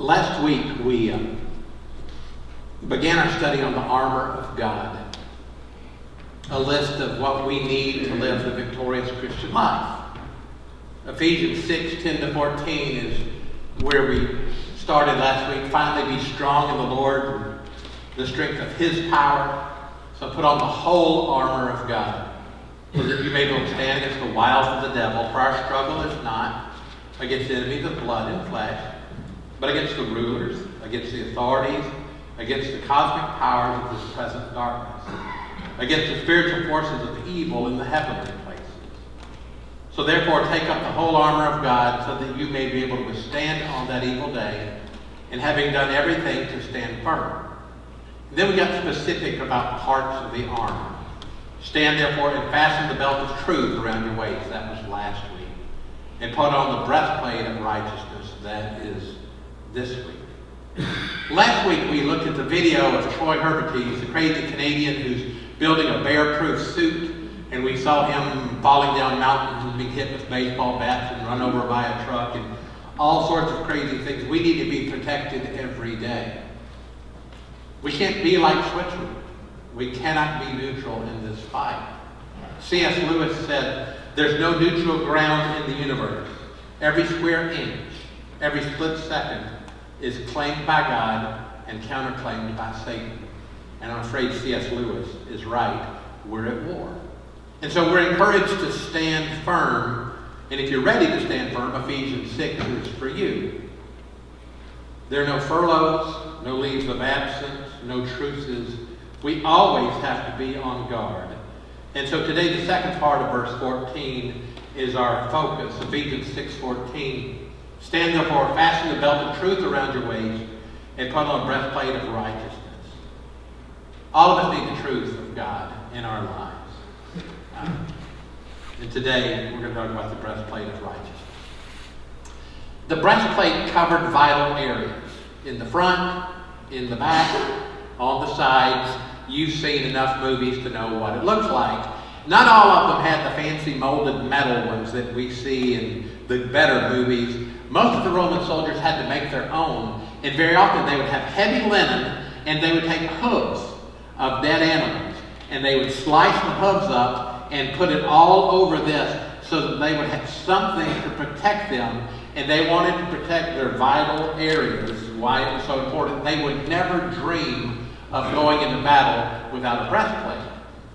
Last week we uh, began our study on the armor of God, a list of what we need to live the victorious Christian life. Ephesians 6 10 to 14 is where we started last week. Finally, be strong in the Lord, the strength of His power. So put on the whole armor of God, so that you may be able to stand against the wiles of the devil. For our struggle is not against enemies of blood and flesh, but against the rulers, against the authorities, against the cosmic powers of this present darkness, against the spiritual forces of evil in the heavenly places. So therefore, take up the whole armor of God so that you may be able to withstand on that evil day, and having done everything, to stand firm. then we got specific about the parts of the armor. Stand therefore and fasten the belt of truth around your waist. That was last week. And put on the breastplate of righteousness. That is this week. Last week we looked at the video of Troy Hurtubise, the crazy Canadian who's building a bear-proof suit, and we saw him falling down mountains and being hit with baseball bats and run over by a truck and all sorts of crazy things. We need to be protected every day. We can't be like Switzerland. We cannot be neutral in this fight. C.S. Lewis said, There's no neutral ground in the universe. Every square inch, every split second is claimed by God and counterclaimed by Satan. And I'm afraid C.S. Lewis is right. We're at war. And so we're encouraged to stand firm. And if you're ready to stand firm, Ephesians 6 is for you. There are no furloughs, no leaves of absence, no truces. We always have to be on guard. And so today, the second part of verse 14 is our focus. Ephesians 6.14. Stand therefore, fasten the belt of truth around your waist, and put on a breastplate of righteousness. All of us need the truth of God in our lives. Um, and today, we're going to talk about the breastplate of righteousness. The breastplate covered vital areas in the front, in the back, on the sides. You've seen enough movies to know what it looks like. Not all of them had the fancy molded metal ones that we see in the better movies. Most of the Roman soldiers had to make their own, and very often they would have heavy linen and they would take hooves of dead animals and they would slice the hooves up and put it all over this so that they would have something to protect them and they wanted to protect their vital areas. Why it was so important. They would never dream of going into battle without a breastplate.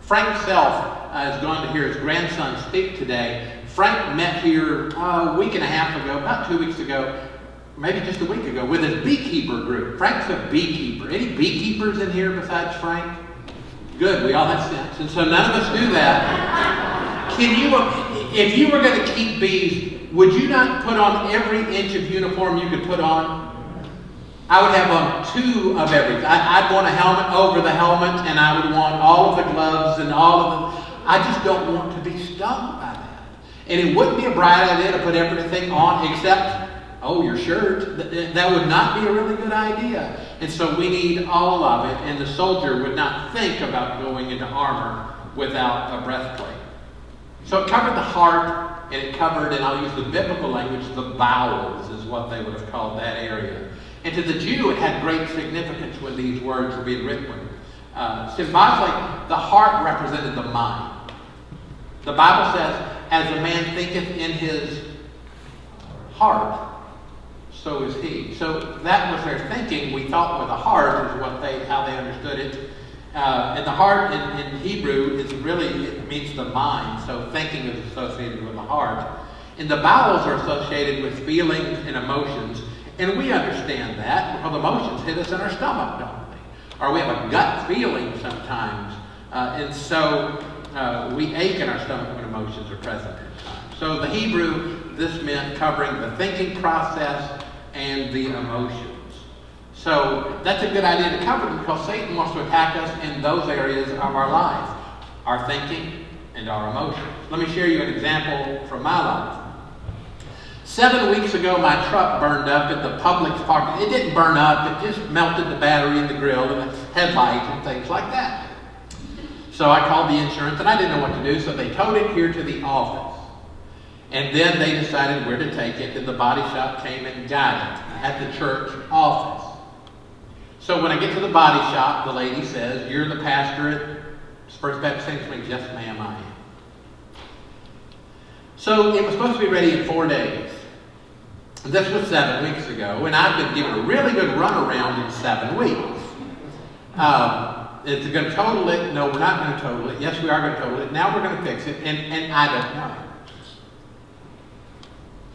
Frank Self uh, is going to hear his grandson speak today. Frank met here uh, a week and a half ago, about two weeks ago, maybe just a week ago, with his beekeeper group. Frank's a beekeeper. Any beekeepers in here besides Frank? Good, we all have sense. And so none of us do that. Can you, if you were going to keep bees, would you not put on every inch of uniform you could put on? I would have on two of everything. I, would want a helmet over the helmet, and I would want all of the gloves and all of the. I just don't want to be stung by. And it wouldn't be a bright idea to put everything on except, oh, your shirt. That would not be a really good idea. And so we need all of it, and the soldier would not think about going into armor without a breastplate. So it covered the heart, and it covered, and I'll use the biblical language, the bowels is what they would have called that area. And to the Jew, it had great significance when these words were being written. Uh, symbolically, the heart represented the mind. The Bible says, as a man thinketh in his heart, so is he. So that was their thinking. We thought with the heart is what they, how they understood it. Uh, and the heart in, in, Hebrew is really, it means the mind. So thinking is associated with the heart. And the bowels are associated with feelings and emotions. And we understand that because emotions hit us in our stomach, don't they? Or we have a gut feeling sometimes. Uh, and so uh, we ache in our stomach when emotions are present So the Hebrew, this meant covering the thinking process and the emotions. So that's a good idea to cover because Satan wants to attack us in those areas of our life our thinking and our emotions. Let me share you an example from my life. Seven weeks ago, my truck burned up at the Publix park. It didn't burn up, it just melted the battery in the grill and the headlights and things like that. So I called the insurance and I didn't know what to do, so they towed it here to the office. And then they decided where to take it, and the body shop came and got it. at the church office. So when I get to the body shop, the lady says, You're the pastor at First Baptist Sandy Springs. Yes, ma'am, I am. So it was supposed to be ready in four days. This was seven weeks ago, and I've been given a really good runaround in seven weeks. Um, it's going to total it. No, we're not going to total it. Yes, we are going to total it. Now we're going to fix it, and, and I don't know.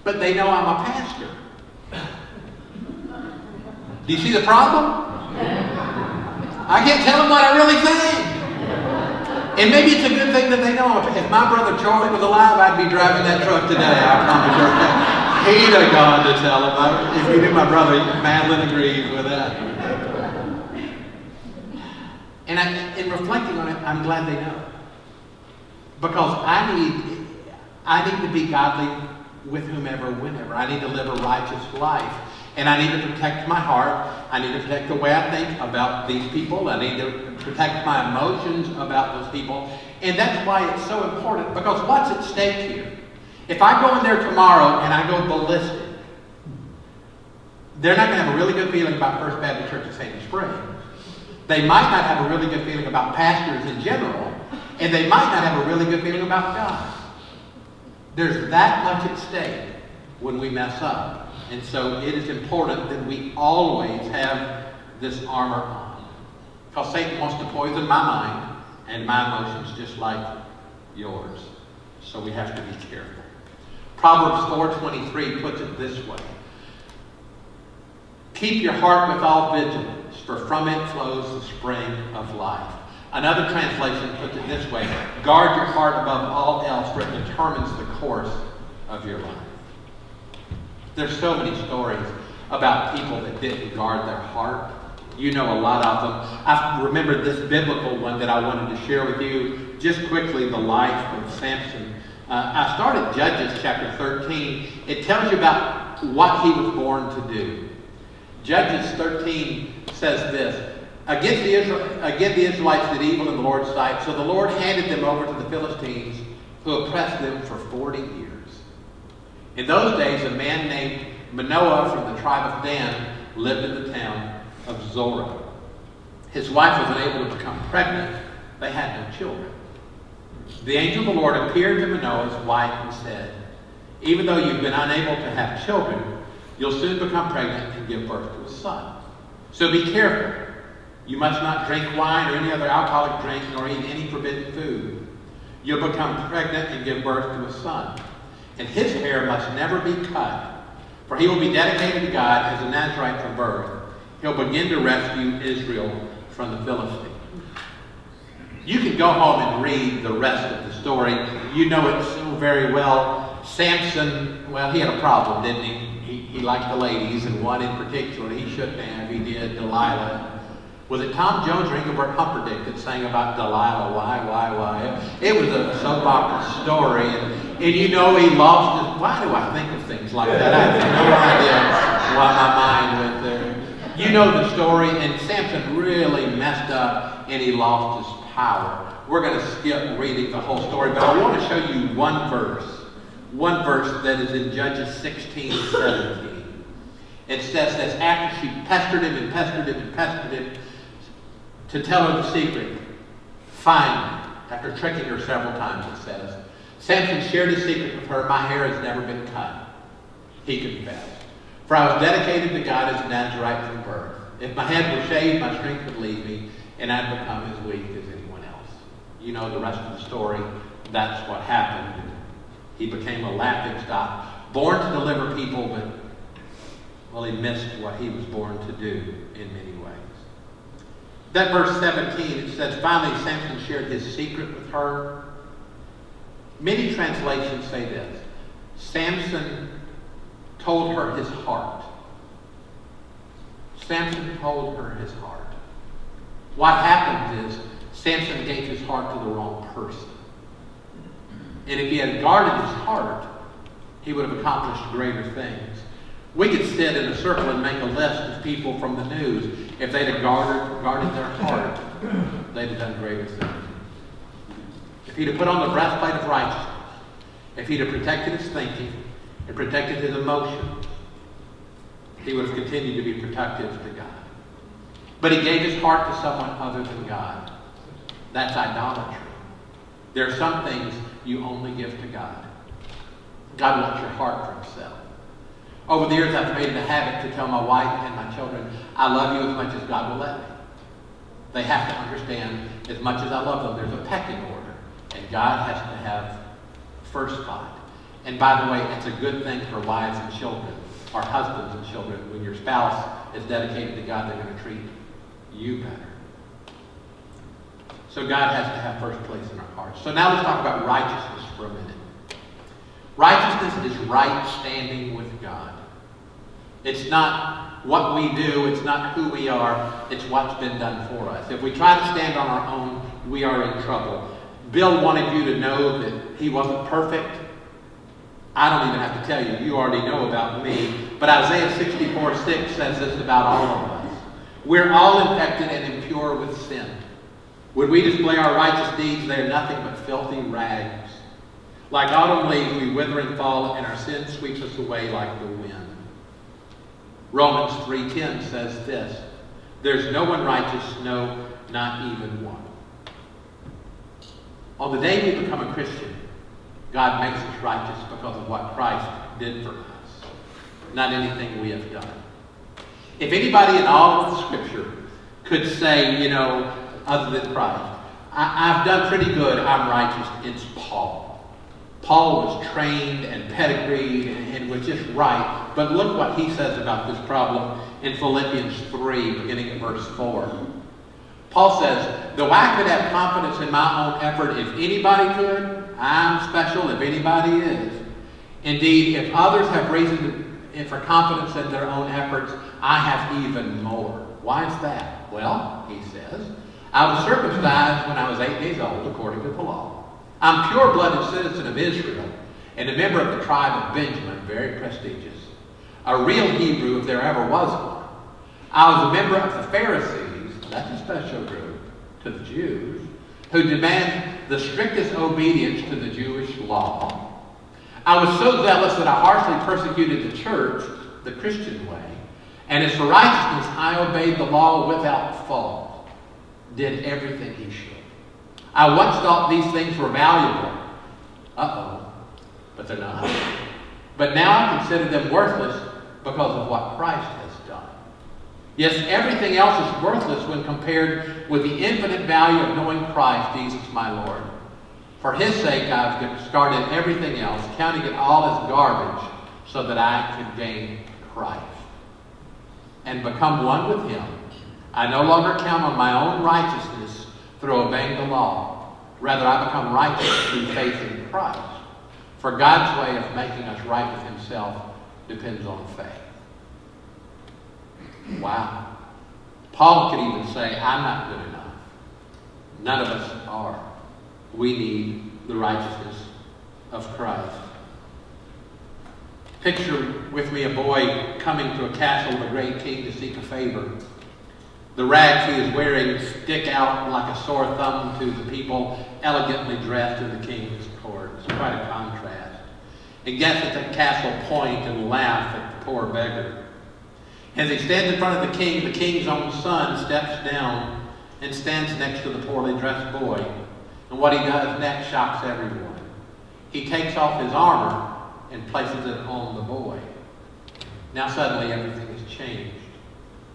But they know I'm a pastor. Do you see the problem? I can't tell them what I really think. And maybe it's a good thing that they know. If my brother Charlie was alive, I'd be driving that truck today. I promise you. He'd have gone to tell him. If you knew my brother, Madeline agrees with that. And I, in reflecting on it, I'm glad they know. Because I need, I need to be godly with whomever, whenever. I need to live a righteous life. And I need to protect my heart. I need to protect the way I think about these people. I need to protect my emotions about those people. And that's why it's so important because what's at stake here? If I go in there tomorrow and I go ballistic, they're not going to have a really good feeling about First Baptist Church of Sandy Springs. They might not have a really good feeling about pastors in general, and they might not have a really good feeling about God. There's that much at stake when we mess up. And so it is important that we always have this armor on. Because Satan wants to poison my mind and my emotions just like yours. So we have to be careful. Proverbs 4.23 puts it this way. Keep your heart with all vigilance, for from it flows the spring of life. Another translation puts it this way Guard your heart above all else, for it determines the course of your life. There's so many stories about people that didn't guard their heart. You know a lot of them. I remember this biblical one that I wanted to share with you. Just quickly, the life of Samson. Uh, I started Judges chapter 13. It tells you about what he was born to do. Judges 13 says this Against the, Israel, again, the Israelites did evil in the Lord's sight, so the Lord handed them over to the Philistines, who oppressed them for 40 years. In those days, a man named Manoah from the tribe of Dan lived in the town of Zorah. His wife was unable to become pregnant. They had no children. The angel of the Lord appeared to Manoah's wife and said, Even though you've been unable to have children, you'll soon become pregnant and give birth to a son. So be careful. You must not drink wine or any other alcoholic drink, nor eat any forbidden food. You'll become pregnant and give birth to a son and his hair must never be cut, for he will be dedicated to God as a Nazarite from birth. He'll begin to rescue Israel from the Philistines. You can go home and read the rest of the story. You know it so very well. Samson, well, he had a problem, didn't he? He, liked the ladies, and one in particular he shouldn't have. He did, Delilah. Was it Tom Jones or Engelbert Humperdinck that sang about Delilah? Why, why, why? It was a soap opera story, and, and you know he lost his. Why do I think of things like that? I have no idea why my mind went there. You know the story, and Samson really messed up, and he lost his power. We're going to skip reading the whole story, but I want to show you one verse. One verse that is in Judges 16 17. It says this after she pestered him and pestered him and pestered him, to tell her the secret. Finally, after tricking her several times, it says, Samson shared his secret with her. My hair has never been cut. He confessed. For I was dedicated to God as a Nazarite from birth. If my head were shaved, my strength would leave me, and I'd become as weak as anyone else. You know the rest of the story. That's what happened. He became a laughing stock, born to deliver people, but, well, he missed what he was born to do in many ways. That verse 17, it says, Finally, Samson shared his secret with her. Many translations say this Samson told her his heart. Samson told her his heart. What happened is Samson gave his heart to the wrong person. And if he had guarded his heart, he would have accomplished greater things. We could sit in a circle and make a list of people from the news. If they'd have guarded, guarded their heart, they'd have done greater things. If he'd have put on the breastplate of righteousness, if he'd have protected his thinking and protected his emotions, he would have continued to be protective to God. But he gave his heart to someone other than God. That's idolatry. There are some things you only give to God. God wants your heart for himself. Over the years, I've made it a habit to tell my wife and my children, I love you as much as God will let me. They have to understand, as much as I love them, there's a pecking order. And God has to have first spot. And by the way, it's a good thing for wives and children, or husbands and children. When your spouse is dedicated to God, they're going to treat you better. So God has to have first place in our hearts. So now let's talk about righteousness for a minute. Righteousness is right standing with God. It's not what we do, it's not who we are, it's what's been done for us. If we try to stand on our own, we are in trouble. Bill wanted you to know that he wasn't perfect. I don't even have to tell you, you already know about me. But Isaiah 64 6 says this about all of us. We're all infected and impure with sin. When we display our righteous deeds, they are nothing but filthy rags. Like autumn leaves, we wither and fall, and our sin sweeps us away like the wind. Romans 3.10 says this, There's no one righteous, no, not even one. On the day we become a Christian, God makes us righteous because of what Christ did for us, not anything we have done. If anybody in all of the Scripture could say, you know, other than Christ, I, have done pretty good, I'm righteous, it's Paul. Paul was trained and pedigreed and, and was just right. But look what he says about this problem in Philippians 3, beginning at verse 4. Paul says, Though I could have confidence in my own effort, if anybody could, I'm special if anybody is. Indeed, if others have reason eh, for confidence in their own efforts, I have even more. Why is that? Well, he says, I was circumcised when I was eight days old according to the law. I'm pure-blooded citizen of Israel and a member of the tribe of Benjamin, very prestigious. A real Hebrew if there ever was one. I was a member of the Pharisees, that's a special group, to the Jews, who demand the strictest obedience to the Jewish law. I was so zealous that I harshly persecuted the church, the Christian way, and as for righteousness, I obeyed the law without fault, did everything he should. I once thought these things were valuable. Uh-oh. But they're not. But now I consider them worthless because of what Christ has done. Yes, everything else is worthless when compared with the infinite value of knowing Christ, Jesus my Lord. For his sake I've discarded everything else, counting it all as garbage, so that I could gain Christ and become one with him. I no longer count on my own righteousness through obeying the law. Rather, I become righteous through faith in Christ. For God's way of making us right with himself depends on faith. Wow. Paul could even say, I'm not good enough. None of us are. We need the righteousness of Christ. Picture with me a boy coming to a castle of a great king to seek a favor. The rags he is wearing stick out like a sore thumb to the people elegantly dressed in the king's court. It's quite a contrast. And guests at the castle point and laugh at the poor beggar. As he stands in front of the king, the king's own son steps down and stands next to the poorly dressed boy. And what he does next shocks everyone. He takes off his armor and places it on the boy. Now suddenly everything has changed.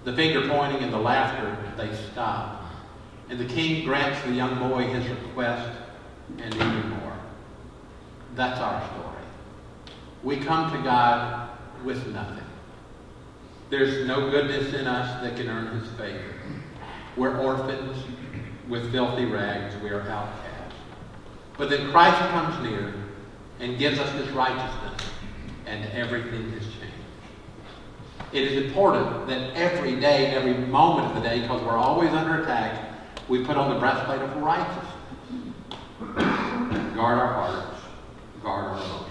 The finger pointing and the laughter, they stop. And the king grants the young boy his request and even more. That's our story. We come to God with nothing. There's no goodness in us that can earn his favor. We're orphans with filthy rags. We are outcasts. But then Christ comes near and gives us his righteousness, and everything is changed. It is important that every day, every moment of the day, because we're always under attack, we put on the breastplate of righteousness. Guard our hearts, guard our pray.